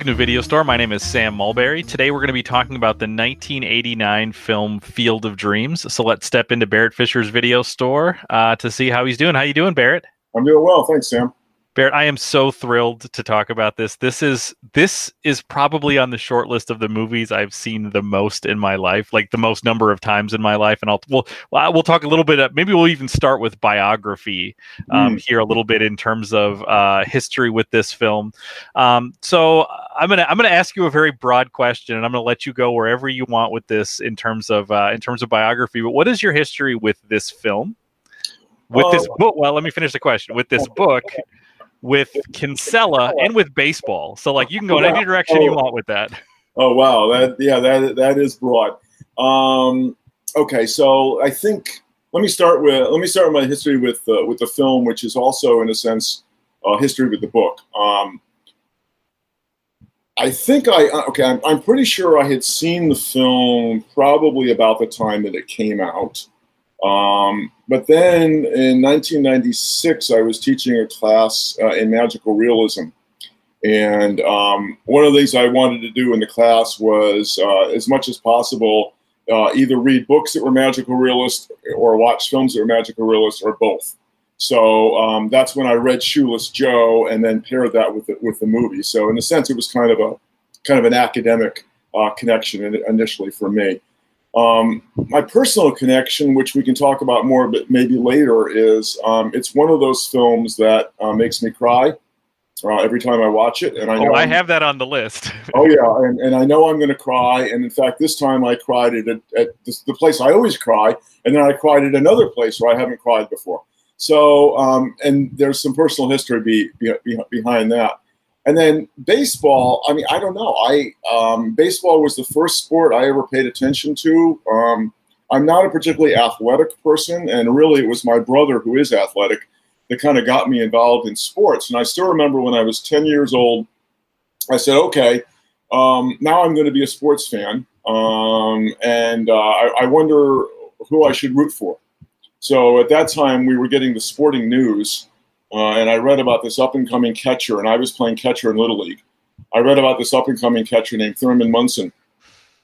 Welcome to Video Store. My name is Sam Mulberry. Today we're going to be talking about the 1989 film Field of Dreams. So let's step into Barrett Fisher's Video Store uh, to see how he's doing. How you doing, Barrett? I'm doing well, thanks, Sam. Barrett, I am so thrilled to talk about this. This is this is probably on the short list of the movies I've seen the most in my life, like the most number of times in my life. And I'll we'll we'll talk a little bit. Of, maybe we'll even start with biography um, mm. here a little bit in terms of uh, history with this film. Um, so I'm gonna I'm gonna ask you a very broad question, and I'm gonna let you go wherever you want with this in terms of uh, in terms of biography. But what is your history with this film? With this oh. book, well, let me finish the question. With this book, with Kinsella and with baseball. So like you can go in any direction you want with that. Oh wow, that yeah, that that is broad. Um, okay, so I think let me start with let me start with my history with uh, with the film, which is also in a sense uh, history with the book. Um, I think I uh, okay. I'm, I'm pretty sure I had seen the film probably about the time that it came out. Um, but then in 1996, I was teaching a class uh, in magical realism. And um, one of the things I wanted to do in the class was, uh, as much as possible, uh, either read books that were magical realist or watch films that were magical realist or both. So um, that's when I read Shoeless Joe and then paired that with the, with the movie. So in a sense, it was kind of a kind of an academic uh, connection initially for me. Um, my personal connection, which we can talk about more, but maybe later, is um, it's one of those films that uh, makes me cry uh, every time I watch it. And I know oh, I have that on the list. oh yeah, and, and I know I'm going to cry. And in fact, this time I cried at, at the place I always cry, and then I cried at another place where I haven't cried before. So, um, and there's some personal history be, be, behind that. And then baseball, I mean, I don't know. I um, baseball was the first sport I ever paid attention to. Um, I'm not a particularly athletic person, and really, it was my brother who is athletic that kind of got me involved in sports. And I still remember when I was 10 years old, I said, "Okay, um, now I'm going to be a sports fan, um, and uh, I, I wonder who I should root for." So at that time, we were getting the sporting news uh, and I read about this up and coming catcher, and I was playing catcher in Little League. I read about this up and coming catcher named Thurman Munson,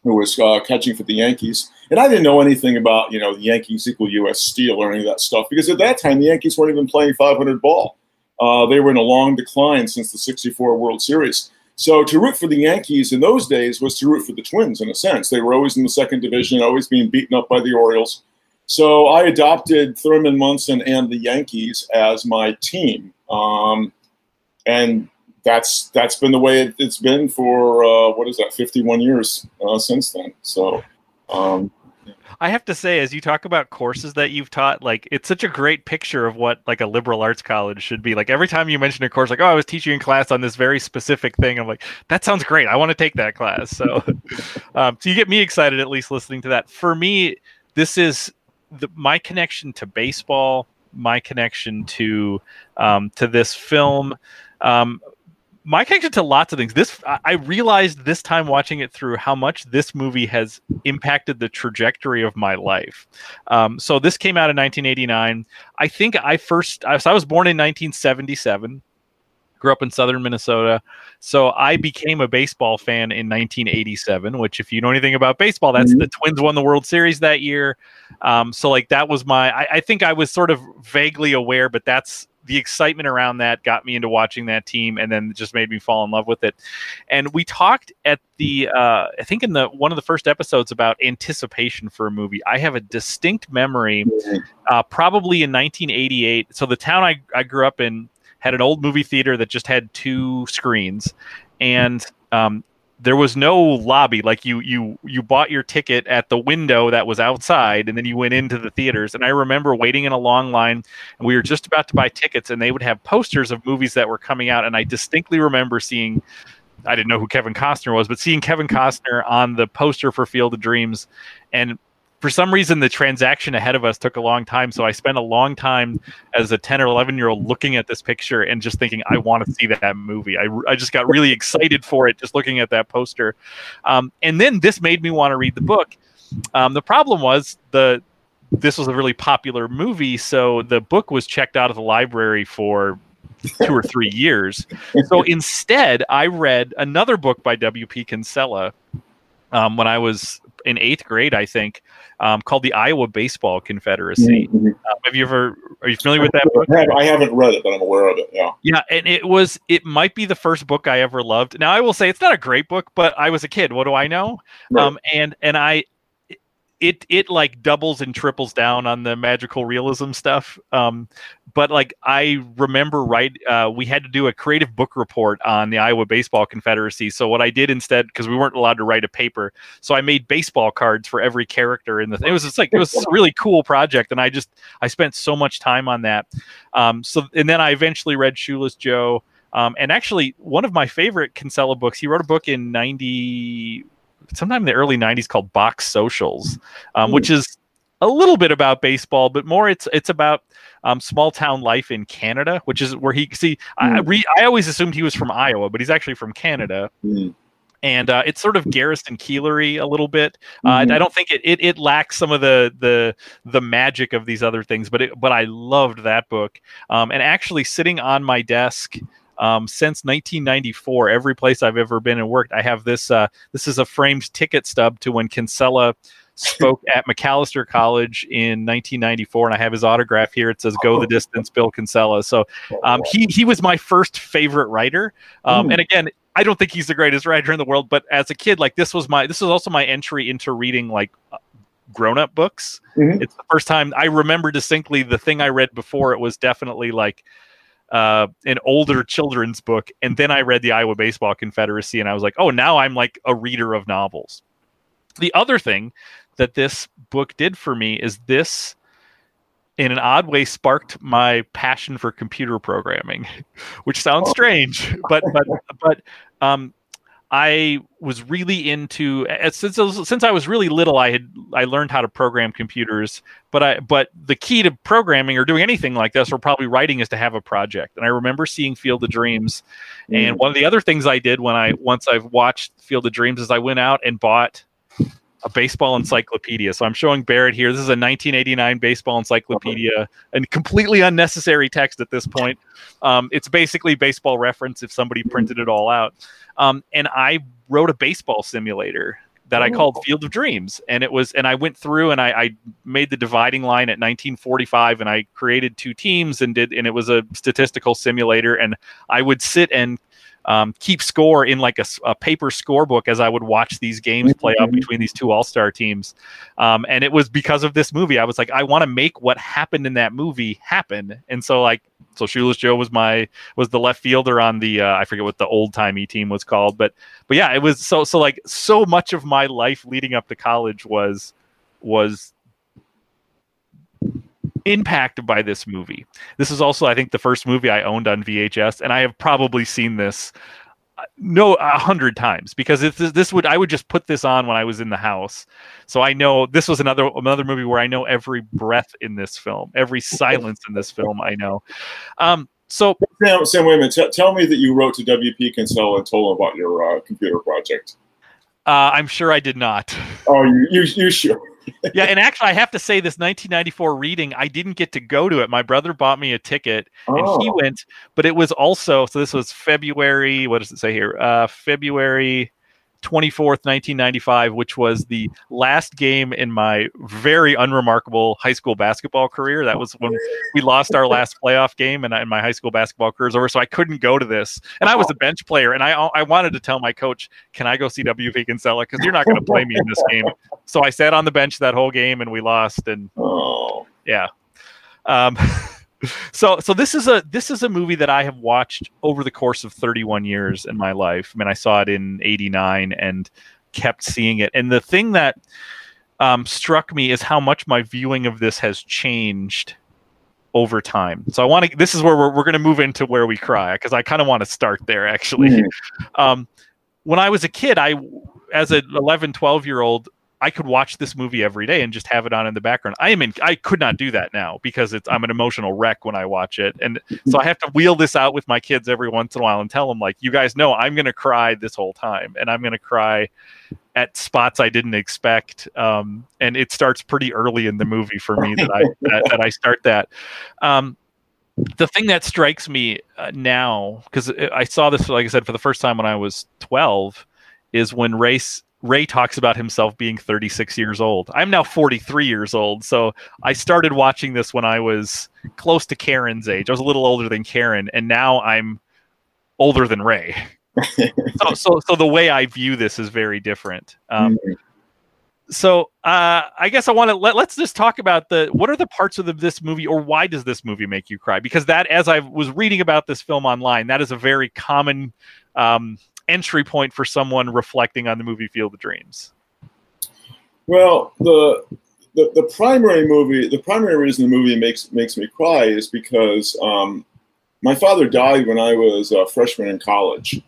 who was uh, catching for the Yankees. And I didn't know anything about, you know, the Yankees equal U.S. Steel or any of that stuff because at that time the Yankees weren't even playing 500 ball. Uh, they were in a long decline since the 64 World Series. So to root for the Yankees in those days was to root for the Twins in a sense. They were always in the second division, always being beaten up by the Orioles. So I adopted Thurman Munson and the Yankees as my team, um, and that's that's been the way it, has been for uh, what is that, 51 years uh, since then. So. Um, I have to say, as you talk about courses that you've taught, like it's such a great picture of what like a liberal arts college should be. Like every time you mention a course, like oh, I was teaching in class on this very specific thing. I'm like, that sounds great. I want to take that class. So, um, so you get me excited at least listening to that. For me, this is the, my connection to baseball, my connection to um, to this film, um, my connection to lots of things. This I realized this time watching it through how much this movie has impacted the trajectory of my life. Um, so this came out in 1989. I think I first I was born in 1977 grew up in southern Minnesota. So I became a baseball fan in 1987, which, if you know anything about baseball, that's mm-hmm. the Twins won the World Series that year. Um, so, like, that was my, I, I, think I was sort of vaguely aware, but that's the excitement around that got me into watching that team and then just made me fall in love with it. And we talked at the, uh, I think in the one of the first episodes about anticipation for a movie. I have a distinct memory, uh, probably in 1988. So, the town I, I grew up in, had an old movie theater that just had two screens, and um, there was no lobby. Like you, you, you bought your ticket at the window that was outside, and then you went into the theaters. And I remember waiting in a long line, and we were just about to buy tickets, and they would have posters of movies that were coming out. And I distinctly remember seeing. I didn't know who Kevin Costner was, but seeing Kevin Costner on the poster for Field of Dreams, and for some reason the transaction ahead of us took a long time so i spent a long time as a 10 or 11 year old looking at this picture and just thinking i want to see that movie i, I just got really excited for it just looking at that poster um, and then this made me want to read the book um, the problem was the this was a really popular movie so the book was checked out of the library for two or three years. So instead, I read another book by W.P. Kinsella um, when I was in eighth grade, I think, um, called the Iowa Baseball Confederacy. Mm-hmm. Um, have you ever? Are you familiar with that book? I haven't read it, but I'm aware of it. Yeah. Yeah, and it was. It might be the first book I ever loved. Now I will say it's not a great book, but I was a kid. What do I know? Right. Um, and and I it it like doubles and triples down on the magical realism stuff. Um, but like I remember, right, uh, we had to do a creative book report on the Iowa Baseball Confederacy. So what I did instead, because we weren't allowed to write a paper, so I made baseball cards for every character in the. Th- it was just like it was a really cool project, and I just I spent so much time on that. Um, so and then I eventually read Shoeless Joe. Um, and actually, one of my favorite Kinsella books, he wrote a book in 90, sometime in the early 90s called Box Socials, um, which is a little bit about baseball, but more it's it's about um, small town life in Canada, which is where he see. I, re, I always assumed he was from Iowa, but he's actually from Canada. Mm. And uh, it's sort of Garrison Keillor a little bit. Uh, mm-hmm. I don't think it, it it lacks some of the the the magic of these other things, but it, but I loved that book. Um, and actually, sitting on my desk um, since 1994. Every place I've ever been and worked, I have this. Uh, this is a framed ticket stub to when Kinsella spoke at Macalester College in 1994, and I have his autograph here. It says "Go the distance, Bill Kinsella." So um, he he was my first favorite writer, um, and again. I don't think he's the greatest writer in the world, but as a kid, like this was my this was also my entry into reading like uh, grown up books. Mm-hmm. It's the first time I remember distinctly the thing I read before it was definitely like uh, an older children's book, and then I read the Iowa Baseball Confederacy, and I was like, oh, now I'm like a reader of novels. The other thing that this book did for me is this, in an odd way, sparked my passion for computer programming, which sounds strange, but but but um, I was really into since since I was really little. I had I learned how to program computers, but I but the key to programming or doing anything like this or probably writing is to have a project. And I remember seeing Field of Dreams, mm. and one of the other things I did when I once I've watched Field of Dreams is I went out and bought a baseball encyclopedia. So I'm showing Barrett here. This is a 1989 baseball encyclopedia, and completely unnecessary text at this point. Um, it's basically baseball reference if somebody printed it all out. Um, and I wrote a baseball simulator that I called Field of Dreams. And it was, and I went through and I, I, made the dividing line at 1945 and I created two teams and did, and it was a statistical simulator. And I would sit and um, keep score in like a, a, paper scorebook as I would watch these games play out mm-hmm. between these two All Star teams. Um, and it was because of this movie. I was like, I want to make what happened in that movie happen. And so like, so Shoeless Joe was my was the left fielder on the uh, I forget what the old timey team was called, but but yeah, it was so so like so much of my life leading up to college was was impacted by this movie. This is also, I think, the first movie I owned on VHS, and I have probably seen this uh, no a hundred times because if this, this would I would just put this on when I was in the house, so I know this was another another movie where I know every breath in this film, every silence in this film. I know. Um, so Sam, Sam, wait a minute. T- tell me that you wrote to WP Kinsella and told him about your uh, computer project. Uh, I'm sure I did not. Oh, you you, you sure? Yeah, and actually, I have to say, this 1994 reading, I didn't get to go to it. My brother bought me a ticket, oh. and he oh. went. But it was also so. This was February. What does it say here? Uh, February 24th, 1995, which was the last game in my very unremarkable high school basketball career. That was when we lost our last playoff game and, and my high school basketball career is over. So I couldn't go to this. And I was a bench player and I, I wanted to tell my coach, can I go see WP Kinsella? Because you're not going to play me in this game. So I sat on the bench that whole game and we lost. And oh. yeah. Um, so so this is a this is a movie that I have watched over the course of 31 years in my life. I mean, I saw it in 89 and kept seeing it. And the thing that um, struck me is how much my viewing of this has changed over time. So I want to this is where we're, we're going to move into where we cry because I kind of want to start there actually. Mm-hmm. Um, when I was a kid, I as an 11, 12 year old, I could watch this movie every day and just have it on in the background. I am in I could not do that now because it's I'm an emotional wreck when I watch it. And so I have to wheel this out with my kids every once in a while and tell them like you guys know I'm going to cry this whole time and I'm going to cry at spots I didn't expect. Um, and it starts pretty early in the movie for me that I that, that I start that. Um, the thing that strikes me uh, now, because I saw this, like I said, for the first time when I was 12, is when Race Ray talks about himself being 36 years old. I'm now 43 years old, so I started watching this when I was close to Karen's age. I was a little older than Karen, and now I'm older than Ray. so, so, so the way I view this is very different. Um, mm-hmm so uh, I guess I want to let, let's just talk about the what are the parts of the, this movie or why does this movie make you cry? Because that, as I was reading about this film online, that is a very common um, entry point for someone reflecting on the movie Field of Dreams. Well, the, the the primary movie, the primary reason the movie makes makes me cry is because um, my father died when I was a freshman in college,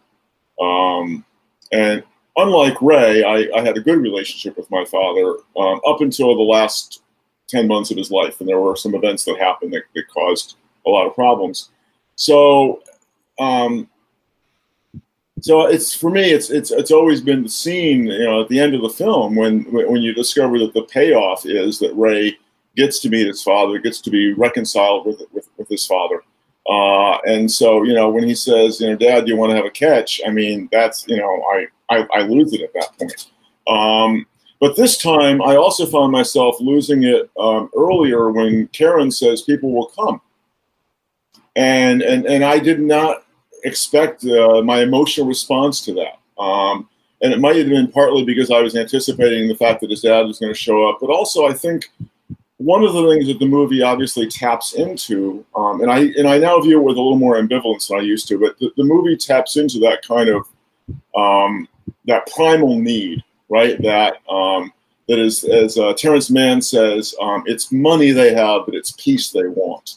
um, and unlike Ray, I, I, had a good relationship with my father um, up until the last 10 months of his life. And there were some events that happened that, that caused a lot of problems. So, um, so it's for me, it's, it's, it's always been the scene, you know, at the end of the film when, when you discover that the payoff is that Ray gets to meet his father, gets to be reconciled with, with, with his father. Uh, and so, you know, when he says, you know, Dad, do you want to have a catch? I mean, that's, you know, I, I, I lose it at that point. Um, but this time, I also found myself losing it um, earlier when Karen says people will come, and and and I did not expect uh, my emotional response to that. Um, and it might have been partly because I was anticipating the fact that his dad was going to show up, but also I think one of the things that the movie obviously taps into, um, and I and I now view it with a little more ambivalence than I used to, but the, the movie taps into that kind of um, that primal need, right? That um, that is, as uh, Terrence Mann says, um, it's money they have, but it's peace they want.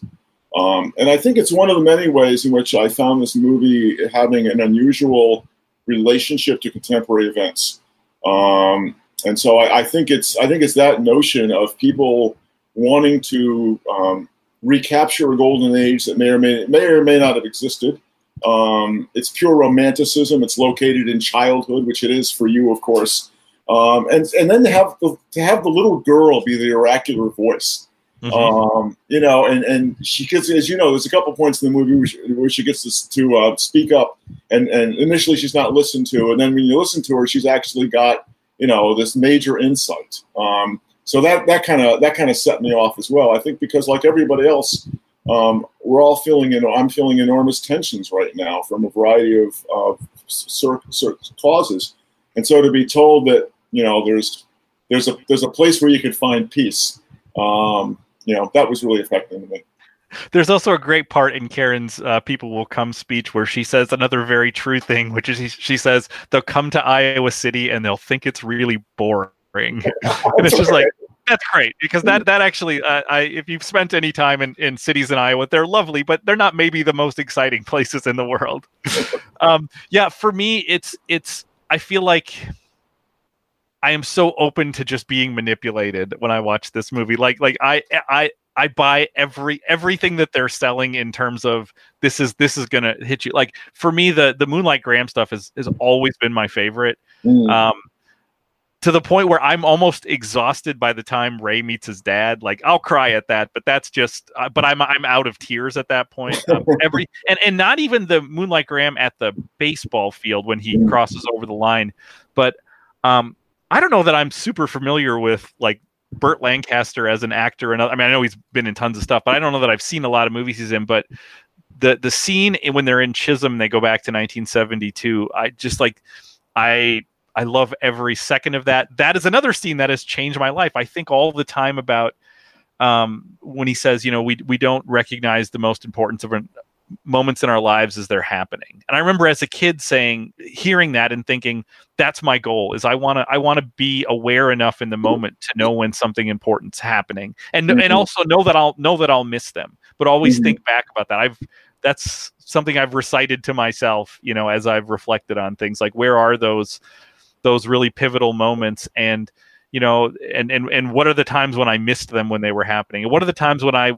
Um, and I think it's one of the many ways in which I found this movie having an unusual relationship to contemporary events. Um, and so I, I, think it's I think it's that notion of people wanting to um, recapture a golden age that may or may may or may not have existed. Um, it's pure romanticism. It's located in childhood, which it is for you, of course. Um, and and then to have the to have the little girl be the oracular voice. Mm-hmm. Um, you know, and, and she gets, as you know, there's a couple points in the movie where she, where she gets to, to uh, speak up, and, and initially she's not listened to, and then when you listen to her, she's actually got, you know, this major insight. Um, so that that kind of that kind of set me off as well. I think because like everybody else, um, we're all feeling, you know, I'm feeling enormous tensions right now from a variety of, of causes. And so to be told that, you know, there's, there's a, there's a place where you can find peace, um, you know, that was really affecting me. There's also a great part in Karen's uh, "People Will Come" speech where she says another very true thing, which is she says they'll come to Iowa City and they'll think it's really boring, and it's just like that's great because that that actually, uh, I if you've spent any time in, in cities in Iowa, they're lovely, but they're not maybe the most exciting places in the world. um, yeah, for me, it's it's. I feel like I am so open to just being manipulated when I watch this movie. Like like I I I buy every everything that they're selling in terms of this is this is gonna hit you. Like for me, the the Moonlight Graham stuff has has always been my favorite. Mm. Um, to the point where I'm almost exhausted by the time Ray meets his dad. Like I'll cry at that, but that's just. Uh, but I'm I'm out of tears at that point. Um, every and and not even the Moonlight Graham at the baseball field when he crosses over the line, but um, I don't know that I'm super familiar with like Burt Lancaster as an actor. And I mean, I know he's been in tons of stuff, but I don't know that I've seen a lot of movies he's in. But the the scene when they're in Chisholm, they go back to 1972. I just like I I love every second of that. That is another scene that has changed my life. I think all the time about um, when he says, you know, we we don't recognize the most importance of moments in our lives as they're happening. And I remember as a kid saying, hearing that and thinking, that's my goal. Is I want to I want to be aware enough in the moment to know when something important's happening, and mm-hmm. and also know that I'll know that I'll miss them, but always mm-hmm. think back about that. I've that's something I've recited to myself, you know, as I've reflected on things like where are those those really pivotal moments and you know and and and what are the times when i missed them when they were happening and what are the times when i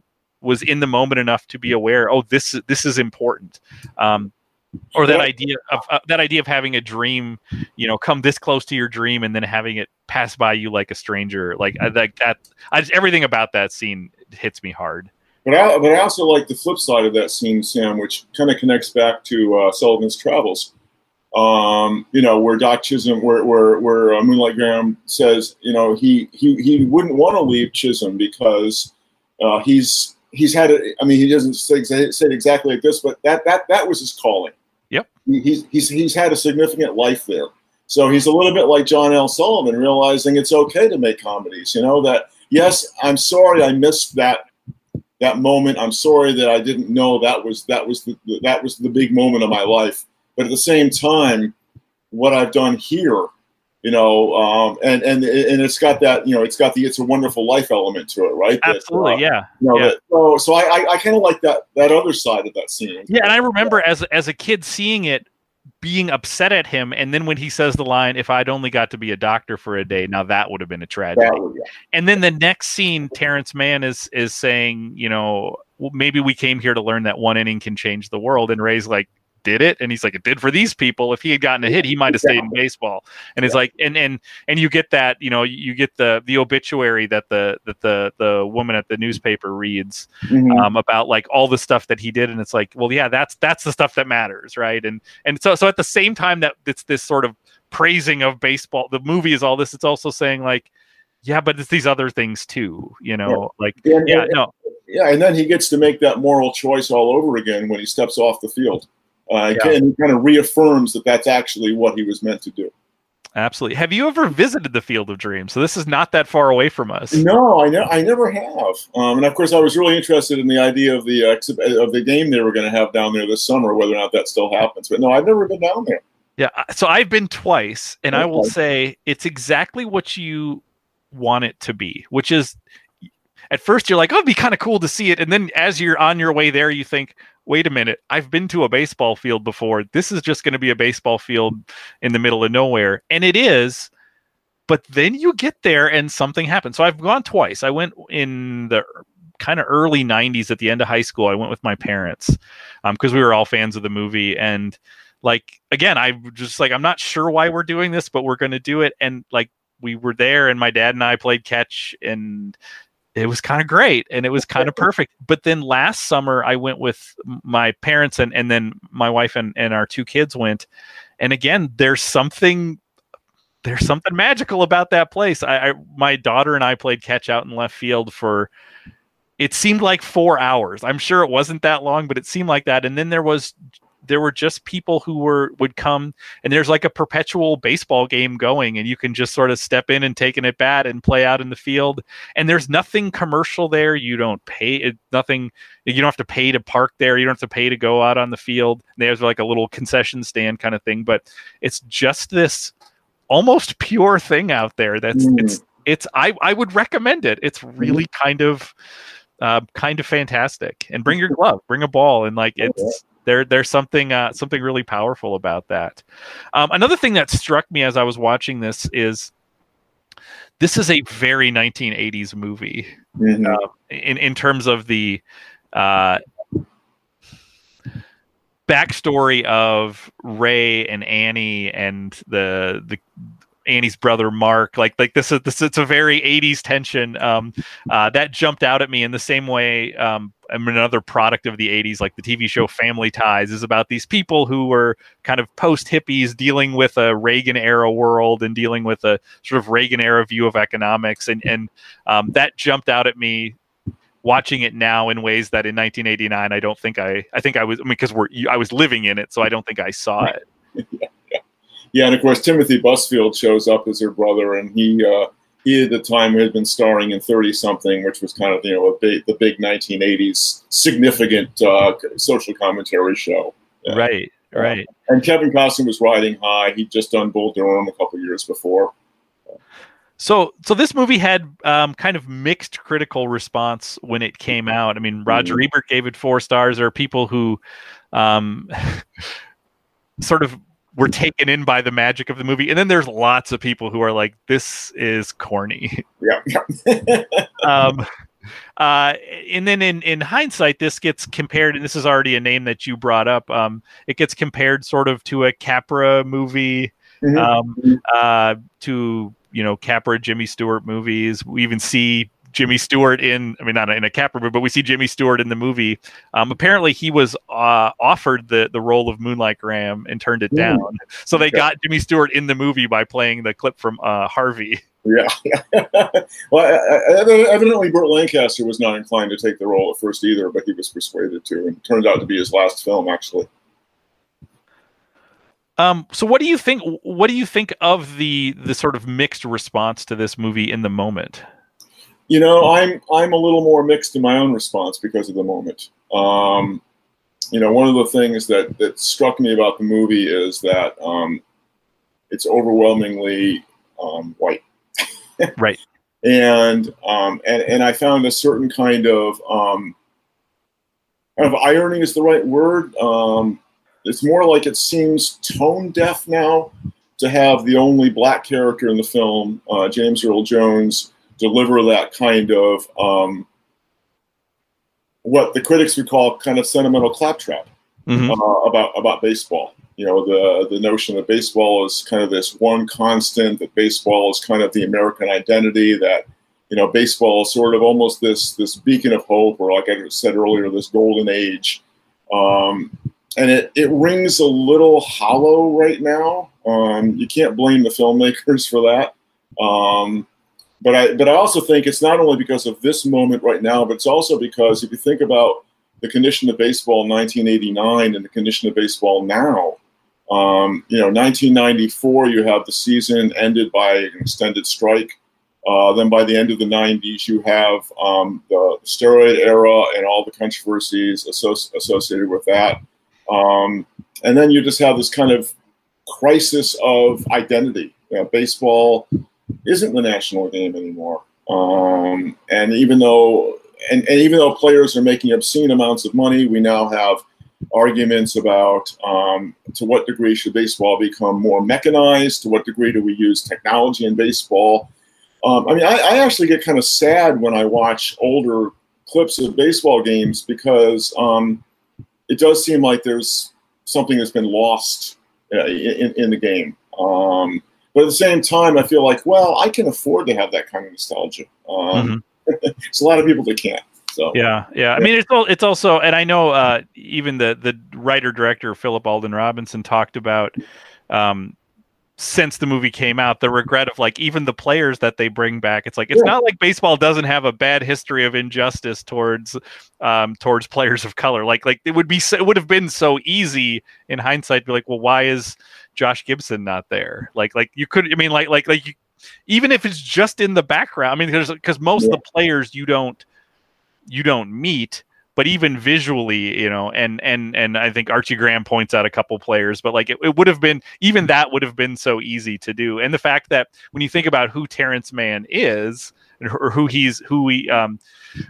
was in the moment enough to be aware oh this this is important. Um, or that idea of uh, that idea of having a dream you know come this close to your dream and then having it pass by you like a stranger. Like I, like that I just, everything about that scene hits me hard. But I, but I also like the flip side of that scene, Sam, which kind of connects back to uh, Sullivan's Travels. Um, you know, where Doc Chisholm, where where where uh, Moonlight Graham says, you know, he he he wouldn't want to leave Chisholm because uh, he's he's had it. I mean, he doesn't say, say it exactly like this, but that that that was his calling. Yep. He, he's he's he's had a significant life there. So he's a little bit like John L. Sullivan, realizing it's okay to make comedies. You know that yes, I'm sorry I missed that that moment. I'm sorry that I didn't know that was that was the that was the big moment of my life. But at the same time, what I've done here, you know, um, and and and it's got that you know, it's got the it's a wonderful life element to it, right? Absolutely, that, uh, yeah. You know, yeah. That, so so I I, I kind of like that that other side of that scene. Yeah, and I remember as as a kid seeing it being upset at him and then when he says the line if i'd only got to be a doctor for a day now that would have been a tragedy Would, yeah. and then the next scene terrence mann is is saying you know well, maybe we came here to learn that one inning can change the world and ray's like did it and he's like it did for these people. If he had gotten a hit he might have stayed in baseball. And it's like and and and you get that you know you get the the obituary that the that the the woman at the newspaper reads Mhm. um, about like all the stuff that he did and it's like well yeah that's that's the stuff that matters right? And and so so at the same time that it's this sort of praising of baseball the movie is all this it's also saying like yeah but it's these other things too you know? Like And- yeah and- no. Yeah, and then he gets to make that moral choice all over again when he steps off the field. Uh, Yeah. And he kind of reaffirms that that's actually what he was meant to do. absolutely have you ever visited the field of dreams so this is not that far away from us No, I, ne- I never have. Um, and of course, I was really interested in the idea of the uh, exhib- of the game they were going to have down there this summer, whether or not that still happens. But no, I've never been down there. Yeah, so I've been twice, and I will say it's exactly what you want it to be, which is at first you're like, oh, it'd be kind of cool to see it. And then as you're on your way there, you think, wait a minute, I've been to a baseball field before. This is just going to be a baseball field in the middle of nowhere. And it is. But then you get there and something happens. So I've gone twice. I went in the kind of early 90s at the end of high school. I went with my parents um, because we were all fans of the movie. And like again I'm just like i'm not sure why we're doing this but we're going to do it and like we were there and my dad and i played catch and it was kind of great and it was kind of perfect. But then last summer i went with my parents and, and then my wife and, and our two kids went. And again there's something there's something magical about that place. I, I my daughter and i played catch out in left field for it seemed like four hours. I'm sure it wasn't that long but it seemed like that. And then there was there were just people who were would come and there's like a perpetual baseball game going and you can just sort of step in and take an at bat and play out in the field and there's nothing commercial there. You don't pay it nothing you don't have to pay to park there. You don't have to pay to go out on the field. There's like a little concession stand kind of thing but it's just this almost pure thing out there that's Mm. it's it's I, I would recommend it. It's really kind of uh, kind of fantastic. And bring your glove bring a ball and like it's there there's something uh, something really powerful about that um, another thing that struck me as i was watching this is this is a very 1980s movie Mhm. uh, in in terms of the uh, backstory of Ray and Annie and the the Annie's brother Mark. Like like this is this it's a very 80s tension um, uh, that jumped out at me in the same way. Um, I'm another product of the 80s, like the TV show Family Ties, is about these people who were kind of post hippies dealing with a Reagan era world and dealing with a sort of Reagan era view of economics, and and um, that jumped out at me watching it now in ways that in 1989 I don't think I I think I was I mean because we're I was living in it so I don't think I saw it. Yeah, and of course Timothy Busfield shows up as her brother, and he uh, he at the time had been starring in Thirty Something, which was kind of you know a big, the big 1980s significant uh, social commentary show. Yeah. Right, right. And Kevin Costner was riding high. He'd just done Bull Durham a couple years before. So, so this movie had um, kind of mixed critical response when it came out. I mean, Roger Mhm. Ebert gave it four stars. There are people who um, sort of were taken in by the magic of the movie, and then there's lots of people who are like, "This is corny." Yeah, um, uh, and then in, in hindsight, this gets compared, and this is already a name that you brought up. Um, it gets compared sort of to a Capra movie, Mhm. um, uh, to you know Capra Jimmy Stewart movies. We even see Jimmy Stewart in, I mean, not in a Capra movie, but we see Jimmy Stewart in the movie. Um, apparently, he was uh, offered the the role of Moonlight Graham and turned it down. Mm. So they okay. got Jimmy Stewart in the movie by playing the clip from uh, Harvey. Yeah. well, evidently, Burt Lancaster was not inclined to take the role at first either, but he was persuaded to, and turned out to be his last film, actually. Um, so what do you think? What do you think of the the sort of mixed response to this movie in the moment? You know, I'm I'm a little more mixed in my own response because of the moment. Um, you know, one of the things that that struck me about the movie is that um, it's overwhelmingly um, white. right. And um, and and I found a certain kind of um, kind of irony is the right word. Um, it's more like it seems tone deaf now to have the only black character in the film, uh, James Earl Jones, deliver that kind of um, what the critics would call kind of sentimental claptrap mm-hmm. uh, about about baseball. You know, the the notion that baseball is kind of this one constant, that baseball is kind of the American identity, that you know, baseball is sort of almost this this beacon of hope, or like I said earlier, this golden age. Um, and it, it rings a little hollow right now. Um, you can't blame the filmmakers for that. Um, but I but I also think it's not only because of this moment right now, but it's also because if you think about the condition of baseball in 1989 and the condition of baseball now, um, you know, 1994 you have the season ended by an extended strike. Uh, then by the end of the 90s, you have um, the steroid era and all the controversies associ- associated with that. Um, and then you just have this kind of crisis of identity. You know, baseball isn't the national game anymore. Um, and even though and, and even though players are making obscene amounts of money, we now have arguments about um, to what degree should baseball become more mechanized? To what degree do we use technology in baseball? Um, I mean, I, I, actually get kind of sad when I watch older clips of baseball games because um, it does seem like there's something that's been lost uh, in, in the game. Um, but at the same time, I feel like, well, I can afford to have that kind of nostalgia. Um, mm-hmm. there's a lot of people that can't. So yeah, yeah. I mean, it's all, it's also, and I know uh, even the the writer director Philip Alden Robinson talked about um, since the movie came out the regret of like even the players that they bring back it's like it's yeah. not like baseball doesn't have a bad history of injustice towards um towards players of color like like it would be so, it would have been so easy in hindsight to be like well why is Josh Gibson not there like like you could I mean like like like you, even if it's just in the background I mean because because most yeah. of the players you don't you don't meet but even visually, you know, and and and I think Archie Graham points out a couple players, but like it, it would have been even that would have been so easy to do. And the fact that when you think about who Terrence Mann is or who he's who we um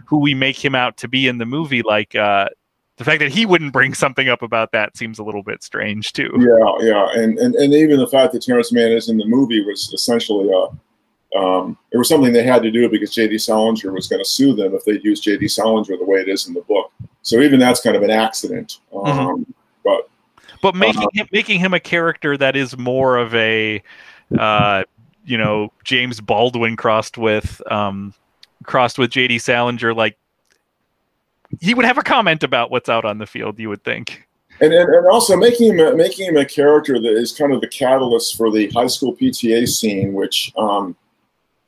who we make him out to be in the movie, like uh the fact that he wouldn't bring something up about that seems a little bit strange too. Yeah, yeah, and and, and even the fact that Terrence Mann is in the movie was essentially a um, it was something they had to do because J.D. Salinger was going to sue them if they used J.D. Salinger the way it is in the book. So even that's kind of an accident. Um, mm-hmm. But but making uh, him making him a character that is more of a uh, you know James Baldwin crossed with um, crossed with J.D. Salinger, like he would have a comment about what's out on the field. You would think. And, and, and also making him a, making him a character that is kind of the catalyst for the high school PTA scene, which um,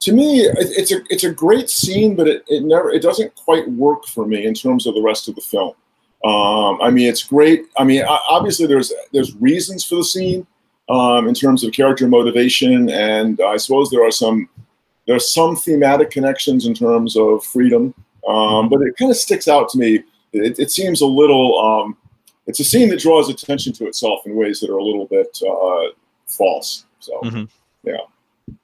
to me, it's a it's a great scene, but it, it never it doesn't quite work for me in terms of the rest of the film. Um, I mean, it's great. I mean, obviously there's there's reasons for the scene um, in terms of character motivation, and I suppose there are some there are some thematic connections in terms of freedom. Um, but it kind of sticks out to me. It, it seems a little. Um, it's a scene that draws attention to itself in ways that are a little bit uh, false. So, mm-hmm. yeah.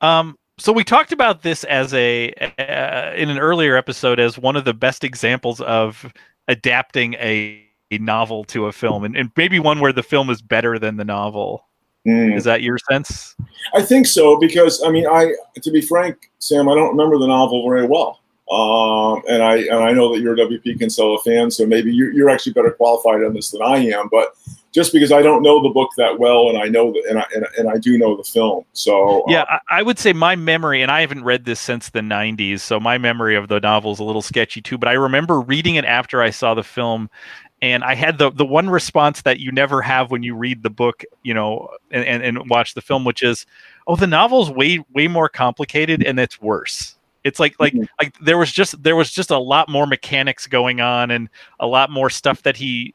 Um, so we talked about this as a uh, in an earlier episode as one of the best examples of adapting a, a novel to a film and, and, maybe one where the film is better than the novel mm. is that your sense i think so because i mean i to be frank sam i don't remember the novel very well um, and i and i know that you're a wp kinsella fan so maybe you're, you're actually better qualified on this than i am but just because I don't know the book that well, and I know that, and I and, and I do know the film. So yeah, uh, I, I, would say my memory, and I haven't read this since the '90s, so my memory of the novel is a little sketchy too. But I remember reading it after I saw the film, and I had the the one response that you never have when you read the book, you know, and and, and watch the film, which is, oh, the novel's way way more complicated, and it's worse. It's like like mm-hmm. like there was just there was just a lot more mechanics going on and a lot more stuff that he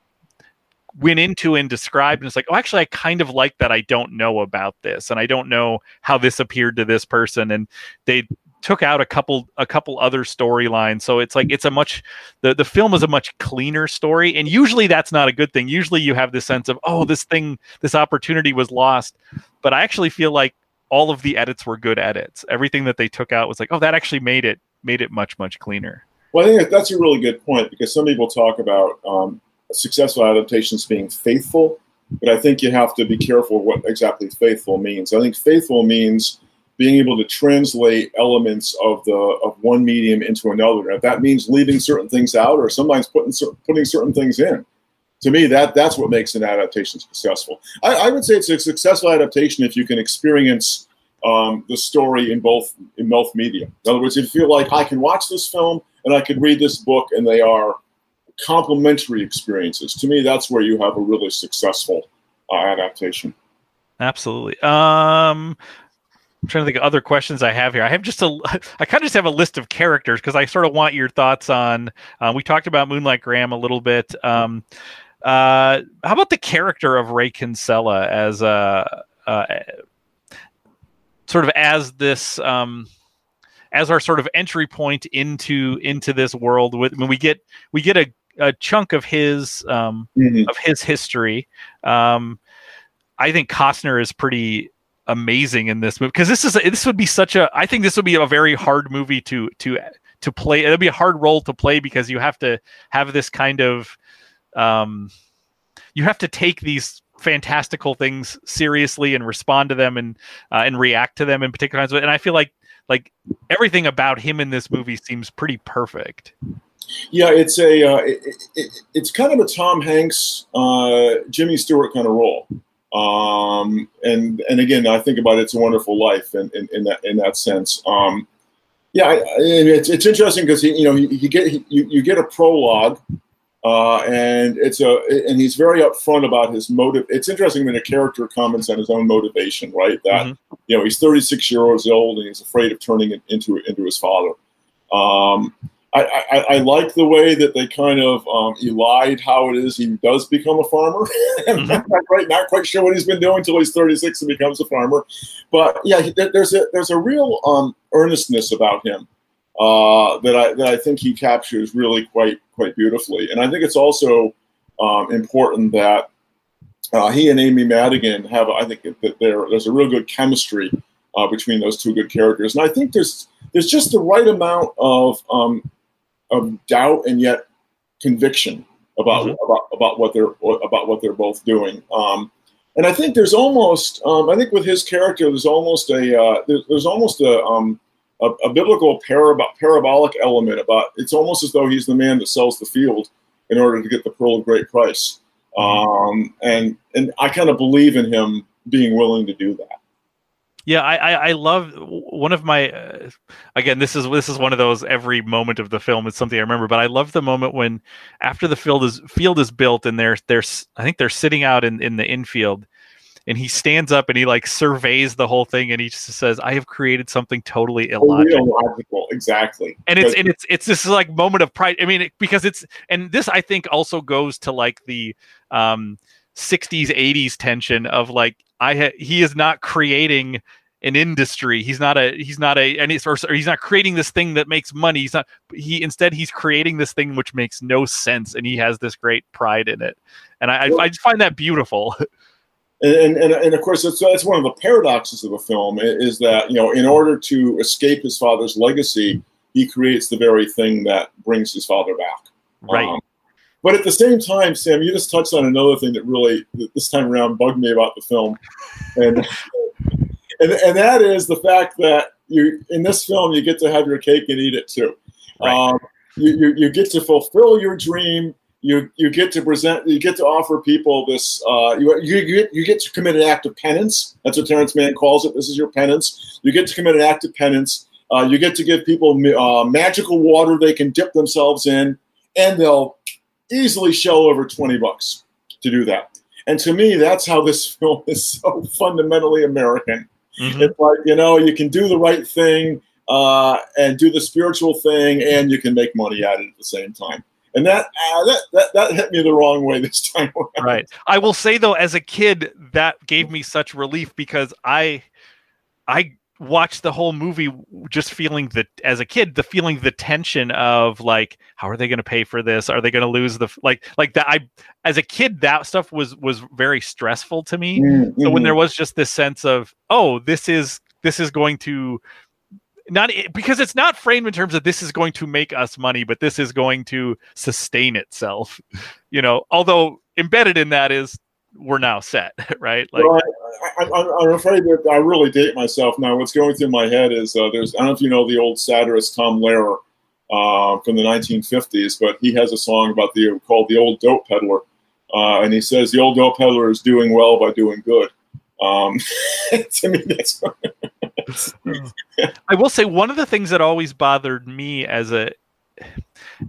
went into and described and it's like oh actually i kind of like that i don't know about this and i don't know how this appeared to this person and they took out a couple a couple other storylines so it's like it's a much the, the film is a much cleaner story and usually that's not a good thing usually you have this sense of oh this thing this opportunity was lost but i actually feel like all of the edits were good edits. Everything that they took out was like, oh, that actually made it made it much much cleaner. Well, I think that's a really good point because some people talk about um, successful adaptations being faithful, but I think you have to be careful what exactly faithful means. I think faithful means being able to translate elements of the of one medium into another. If that means leaving certain things out, or sometimes putting putting certain things in, to me, that that's what makes an adaptation successful. I, I would say it's a successful adaptation if you can experience um, the story in both in both media. In other words, if you feel like I can watch this film and I can read this book, and they are complementary experiences. To me, that's where you have a really successful uh, adaptation. Absolutely. Um, I'm trying to think of other questions I have here. I have just a, I kind of just have a list of characters because I sort of want your thoughts on. Uh, we talked about Moonlight Graham a little bit. Um, uh, how about the character of Ray Kinsella as a uh, uh, sort of as this um, as our sort of entry point into into this world? With when we get we get a, a chunk of his um, mm-hmm. of his history. Um, I think Costner is pretty amazing in this movie because this is this would be such a I think this would be a very hard movie to to to play. It'll be a hard role to play because you have to have this kind of um, you have to take these fantastical things seriously and respond to them and uh, and react to them in particular times. And I feel like like everything about him in this movie seems pretty perfect. Yeah, it's a uh, it, it, it's kind of a Tom Hanks, uh, Jimmy Stewart kind of role. Um, and and again, I think about It's a Wonderful Life in, in, in that in that sense. Um, yeah, I, it's, it's interesting because you know you, get you, you get a prologue uh, and it's a and he's very upfront about his motive. It's interesting when a character comments on his own motivation, right? That mm-hmm. you know he's 36 years old and he's afraid of turning it into into his father. Um, I, I, I, like the way that they kind of um, elide how it is he does become a farmer. mm-hmm. not, quite, not quite sure what he's been doing until he's 36 and becomes a farmer. But yeah, there's a there's a real um, earnestness about him uh, that I that I think he captures really quite quite beautifully. And I think it's also um, important that uh, he and Amy Madigan have. I think that there there's a real good chemistry uh, between those two good characters, and I think there's there's just the right amount of um, of doubt and yet conviction about mm-hmm. about about what they're about what they're both doing. Um, and I think there's almost um, I think with his character there's almost a uh, there's, there's almost a um, a, a biblical parab- parabolic element about it's almost as though he's the man that sells the field in order to get the pearl of great price. Um, and and I kind of believe in him being willing to do that. Yeah, I, I, I love one of my uh, again. This is this is one of those every moment of the film is something I remember. But I love the moment when after the field is field is built and they're they're I think they're sitting out in in the infield and he stands up and he like surveys the whole thing and he just says i have created something totally illogical, illogical. exactly. And it's and it's it's this like moment of pride. I mean it, because it's and this i think also goes to like the um 60s 80s tension of like i ha- he is not creating an industry. He's not a he's not a and he's, or, or he's not creating this thing that makes money. He's not he instead he's creating this thing which makes no sense and he has this great pride in it. And i i, I just find that beautiful and, and, and of course that's, that's one of the paradoxes of the film is that you know in order to escape his father's legacy he creates the very thing that brings his father back. Right. Um, but at the same time sam you just touched on another thing that really this time around bugged me about the film. And and, and that is the fact that you in this film you get to have your cake and eat it too. Right. um, you, you, you get to fulfill your dream you you get to present you get to offer people this uh, you, you get you get to commit an act of penance. That's what terrence mann calls it. This is your penance. You get to commit an act of penance. Uh, you get to give people uh, magical water they can dip themselves in and they'll easily shell over 20 bucks to do that. And to me that's how this film is so fundamentally american. Mm-hmm. it's like you know you can do the right thing uh, and do the spiritual thing and you can make money at it at the same time and that, uh, that that that hit me the wrong way this time around. Right. I will say though, as a kid, that gave me such relief because I I watched the whole movie just feeling that as a kid the feeling the tension of like how are they going to pay for this are they going to lose the like like that i as a kid that stuff was was very stressful to me mm-hmm. so when there was just this sense of oh this is this is going to not because it's not framed in terms of this is going to make us money, but this is going to sustain itself. You know, although embedded in that is we're now set, right? Like, well, I, am afraid that I really date myself now. What's going through my head is uh, there's I don't know if you know the old satirist Tom Lehrer uh, from the 1950s, but he has a song about the called the old dope peddler, uh, and he says the old dope peddler is doing well by doing good. Um, to me, that's. I will say one of the things that always bothered me as a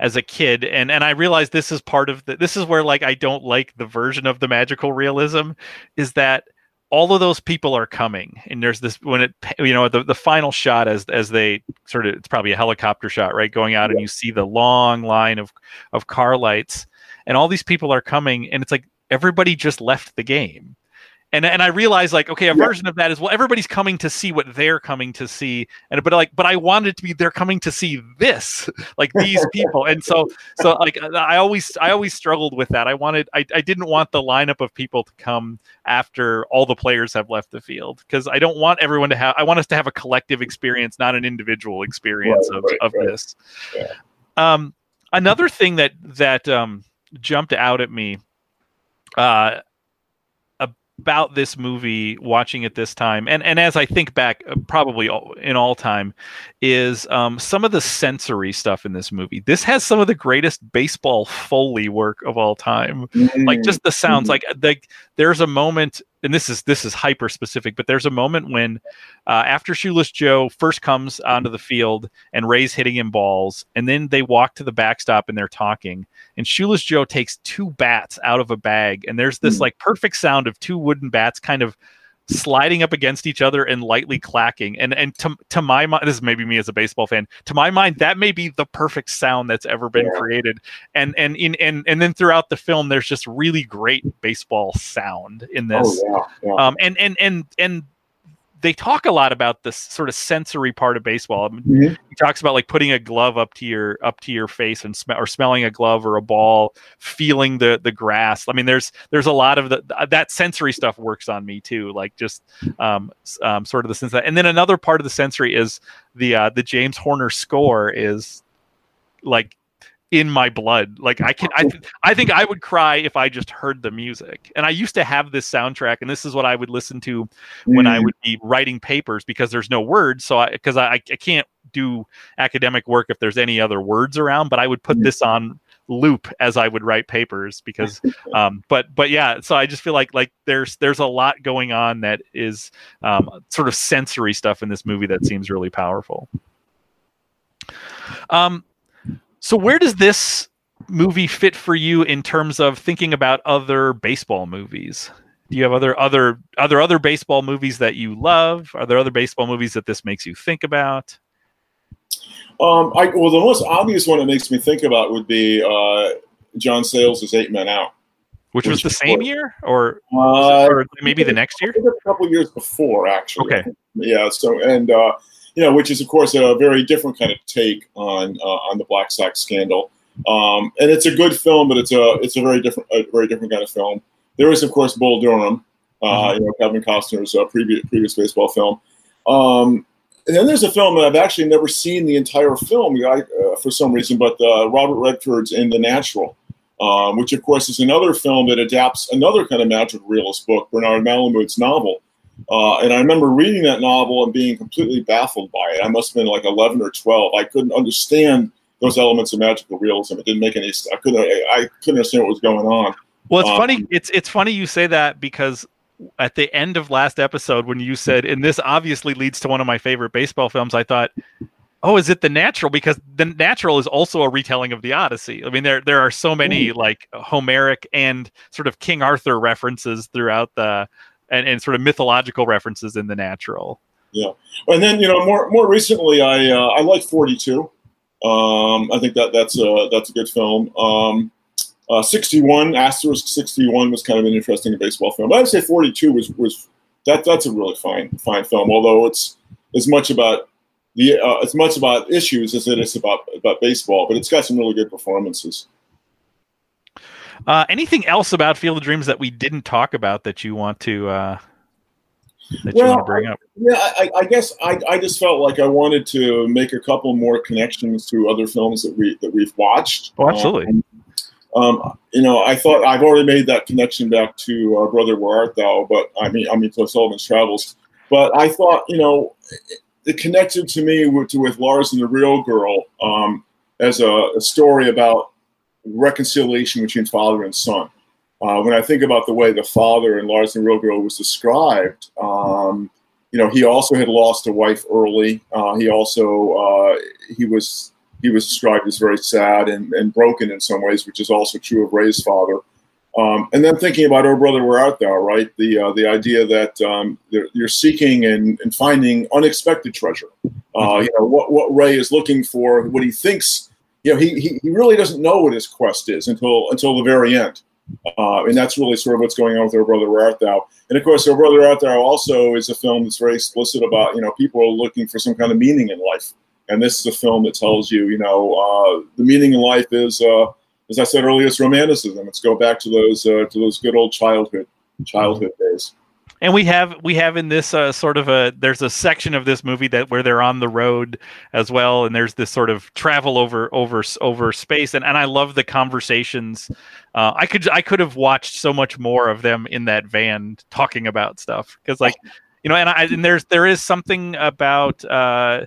as a kid and and I realize this is part of the this is where like I don't like the version of the magical realism is that all of those people are coming and there's this when it you know the, the final shot as as they sort of it's probably a helicopter shot right going out and you see the long line of of car lights and all these people are coming and it's like everybody just left the game and and I realized like okay, a yeah. version of that is well, everybody's coming to see what they're coming to see, and but like but I wanted it to be they're coming to see this, like these people, and so so like I always I always struggled with that. I wanted I I didn't want the lineup of people to come after all the players have left the field because I don't want everyone to have I want us to have a collective experience, not an individual experience right, of right, of right. this. Yeah. Um, another thing that that um jumped out at me uh about this movie watching it this time and and as i think back uh, probably in all time is um, some of the sensory stuff in this movie this has some of the greatest baseball foley work of all time mm-hmm. like just the sounds mm-hmm. like like there's a moment and this is this is hyper specific, but there's a moment when uh, after Shoeless Joe first comes onto the field and Ray's hitting him balls, and then they walk to the backstop and they're talking, and Shoeless Joe takes two bats out of a bag, and there's this mm. like perfect sound of two wooden bats kind of sliding up against each other and lightly clacking. And and to, to my mind, this is maybe me as a baseball fan. To my mind, that may be the perfect sound that's ever been yeah. created. And and in and and then throughout the film, there's just really great baseball sound in this. Oh, yeah, yeah. Um, and and and and they talk a lot about this sort of sensory part of baseball. mm-hmm. He talks about like putting a glove up to your up to your face and sm- or smelling a glove or a ball, feeling the the grass. I mean, there's there's a lot of the that sensory stuff works on me too. Like just um, um sort of the sense that. And then another part of the sensory is the uh, the James Horner score is like in my blood. Like I can, I, th- I think I would cry if I just heard the music. And I used to have this soundtrack, and this is what I would listen to when mm. I would be writing papers because there's no words. So I, because I, I can't do academic work if there's any other words around, but I would put mm. this on loop as I would write papers because, um, but but yeah. So I just feel like like there's there's a lot going on that is um, sort of sensory stuff in this movie that seems really powerful. Um, so where does this movie fit for you in terms of thinking about other baseball movies? Do you have other other other other baseball movies that you love? Are there other baseball movies that this makes you think about? Um, I, well, the most obvious one it makes me think about would be uh, John Sayles' Eight Men Out, which, which was the same year, or, uh, or maybe the next year. A couple years before, actually. Okay. Yeah. So and uh, you know, which is of course a very different kind of take on uh, on the Black Sox scandal. Um, and it's a good film, but it's a it's a very different a very different kind of film. There is of course Bull Durham, uh, mm-hmm. you know Kevin Costner's uh, previous previous baseball film. Um, and then there's a film that I've actually never seen the entire film I, uh, for some reason, but uh, Robert Redford's In the Natural, um, which of course is another film that adapts another kind of magical realist book, Bernard Malamud's novel. Uh, and I remember reading that novel and being completely baffled by it. I must have been like 11 or 12. I couldn't understand those elements of magical realism. It didn't make any. I couldn't. I couldn't understand what was going on. Well, it's um, funny. It's it's funny you say that because at the end of last episode when you said, and this obviously leads to one of my favorite baseball films, I thought, oh, is it the natural? Because the natural is also a retelling of the Odyssey. I mean, there there are so many like Homeric and sort of King Arthur references throughout the and, and sort of mythological references in the natural. Yeah, and then you know more more recently, I uh, I like Forty Two. Um, I think that that's a that's a good film. Um, uh, 61, Asterisk 61 was kind of an interesting baseball film. But I'd say 42 was was that that's a really fine fine film. Although it's as much about the uh, as much about issues as it is about about baseball, but it's got some really good performances. Uh, anything else about Field of Dreams that we didn't talk about that you want to uh, that well, you want to bring up? Yeah, I, I guess I, I just felt like I wanted to make a couple more connections to other films that we that we've watched. Oh, absolutely. Um, um, you know, I thought I've already made that connection back to uh, Brother Where Art Thou, but I mean, I mean to Sullivan's Travels. But I thought, you know, it, it connected to me with, with Lars and the Real Girl um, as a, a, story about reconciliation between father and son. Uh, when I think about the way the father in Lars and Girl was described, um, you know, he also had lost a wife early. Uh, he also uh, he was he was described as very sad and, and broken in some ways, which is also true of Ray's father. Um, and then thinking about "Oh Brother, Where Art Thou?" Right, the uh, the idea that um, you're seeking and, and, finding unexpected treasure. Uh, you know what what Ray is looking for, what he thinks. You know, he, he, he really doesn't know what his quest is until until the very end, uh, and that's really sort of what's going on with "Oh Brother, Where Art Thou?" And of course, "Oh Brother, Art Thou?" also is a film that's very explicit about you know people are looking for some kind of meaning in life. And this is a film that tells you, you know, uh, the meaning in life is, uh, as I said earlier, it's romanticism. It's go back to those uh, to those good old childhood childhood days. And we have we have in this uh, sort of a there's a section of this movie that where they're on the road as well, and there's this sort of travel over over over space, and, and I love the conversations. Uh, I could I could have watched so much more of them in that van talking about stuff because like you know, and I and there's there is something about uh,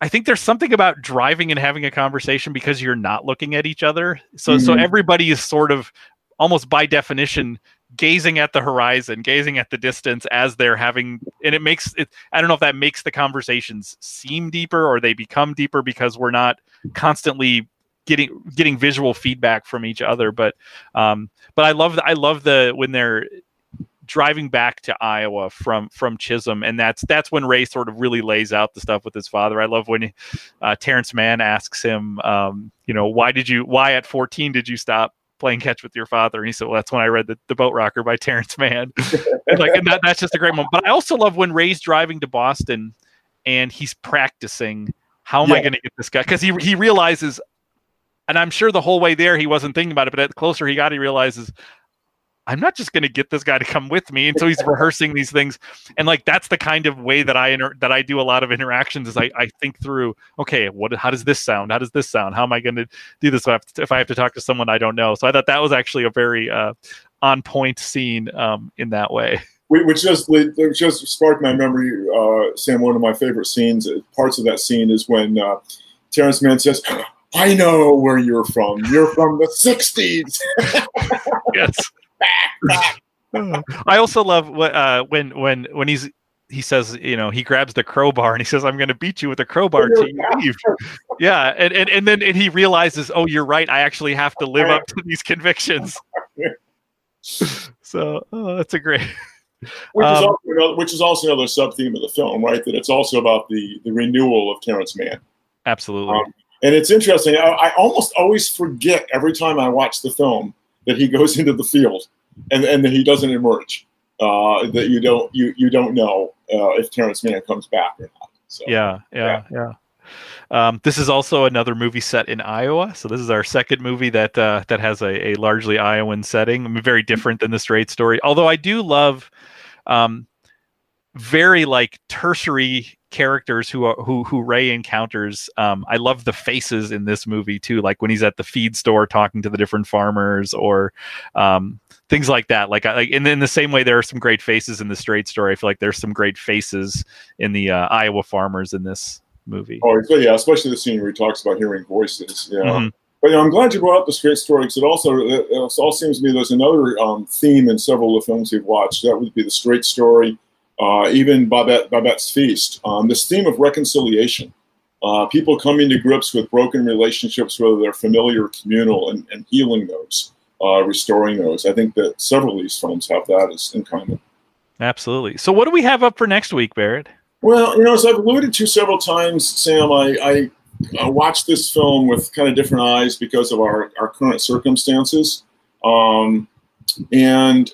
I think there's something about driving and having a conversation because you're not looking at each other. So mm-hmm. so everybody is sort of almost by definition gazing at the horizon, gazing at the distance as they're having and it makes it I don't know if that makes the conversations seem deeper or they become deeper because we're not constantly getting getting visual feedback from each other but um but I love I love the when they're driving back to Iowa from from Chisholm, and that's that's when Ray sort of really lays out the stuff with his father. I love when uh, Terence Mann asks him, um, you know, why did you why at 14 did you stop playing catch with your father? And he said, well, that's when I read the, the Boat Rocker by Terence Mann. and like, and that, that's just a great moment. But I also love when Ray's driving to Boston and he's practicing. How am yeah. I going to get this guy? Because he he realizes and I'm sure the whole way there he wasn't thinking about it, but the closer he got, he realizes I'm not just going to get this guy to come with me. And so he's rehearsing these things. And like, that's the kind of way that I, inter- that I do a lot of interactions is I, I think through, okay, what, how does this sound? How does this sound? How am I going to do this if I have to talk to someone I don't know? So I thought that was actually a very uh, on point scene um, in that way. Which just which just sparked my memory, uh, Sam. One of my favorite scenes, uh, parts of that scene, is when uh, Terence Mann says, "I know where you're from. You're from the '60s." yes. I also love what uh, when when when he's he says, you know, he grabs the crowbar and he says, "I'm going to beat you with a crowbar till you leave." yeah, and, and and then and he realizes, oh, you're right. I actually have to live up to these convictions. so oh, that's a great. Which, um, is also another, which is also another sub theme of the film, right? That it's also about the the renewal of Terence Mann. Absolutely. Um, and it's interesting. I, I almost always forget every time I watch the film that he goes into the field and and that he doesn't emerge. Uh, that you don't you you don't know uh, if Terence Mann comes back or not. So, yeah, yeah, yeah. yeah. Um, this is also another movie set in Iowa. So this is our second movie that uh, that has a, a largely Iowan setting. I mean, very different than the straight story. Although I do love um, very like tertiary characters who are, who who Ray encounters. Um, I love the faces in this movie too, like when he's at the feed store talking to the different farmers, or um, things like that. Like, like in, in the same way, there are some great faces in the straight story. I feel like there's some great faces in the uh, Iowa farmers in this movie. Oh, yeah, especially the scene where he talks about hearing voices. Yeah. Mhm. But you know, I'm glad you brought up the straight story because it also it, all seems to me there's another um, theme in several of the films you've watched. That would be the straight story, uh, even Babette, Babette's Feast. Um, this theme of reconciliation, uh, people coming to grips with broken relationships, whether they're familiar or communal, and, and healing those, uh, restoring those. I think that several of these films have that as in common. Absolutely. So, what do we have up for next week, Barrett? Well, you know, as I've alluded to several times, Sam, I, I, I watched this film with kind of different eyes because of our, our current circumstances. Um, and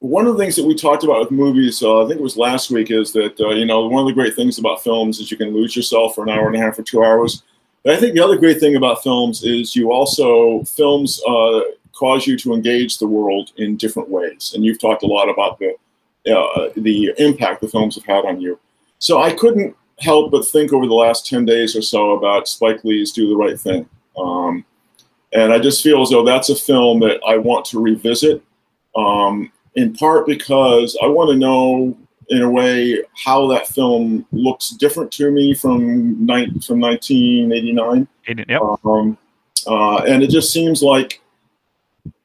one of the things that we talked about with movies, uh, I think it was last week, is that, uh, you know, one of the great things about films is you can lose yourself for an hour and a half or two hours. But I think the other great thing about films is you also, films uh, cause you to engage the world in different ways. And you've talked a lot about the, uh, the impact the films have had on you. So I couldn't help but think over the last 10 days or so about Spike Lee's Do the Right Thing. Um, and I just feel as though that's a film that I want to revisit, um, in part because I want to know, in a way, how that film looks different to me from, ni- from 1989. Yep. Um, uh, and it just seems like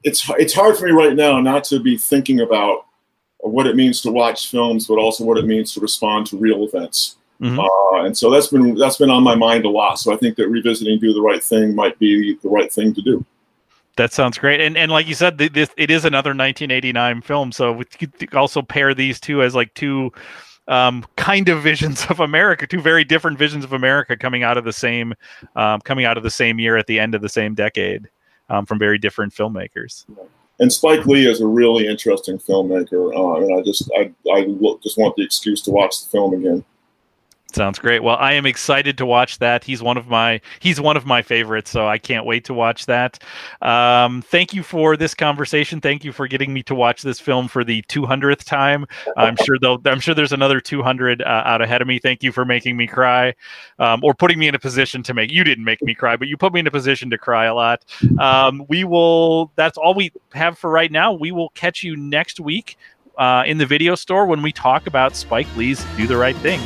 it's it's hard for me right now not to be thinking about what it means to watch films, but also what it means to respond to real events. Mhm. Uh, and so that's been that's been on my mind a lot. So I think that revisiting "Do the Right Thing" might be the right thing to do. That sounds great, and and like you said, this it is another 1989 film, so we could also pair these two as like two um, kind of visions of America, two very different visions of America coming out of the same um, coming out of the same year at the end of the same decade um, from very different filmmakers. And Spike Lee is a really interesting filmmaker, uh, and I just I I just want the excuse to watch the film again. Sounds great. Well, I am excited to watch that. He's one of my he's one of my favorites, so I can't wait to watch that. Um, thank you for this conversation. Thank you for getting me to watch this film for the 200th time. I'm sure though I'm sure there's another 200 uh, out ahead of me. Thank you for making me cry, um, or putting me in a position to make. You didn't make me cry, but you put me in a position to cry a lot. Um, we will. That's all we have for right now. We will catch you next week uh, in the video store when we talk about Spike Lee's "Do the Right Thing."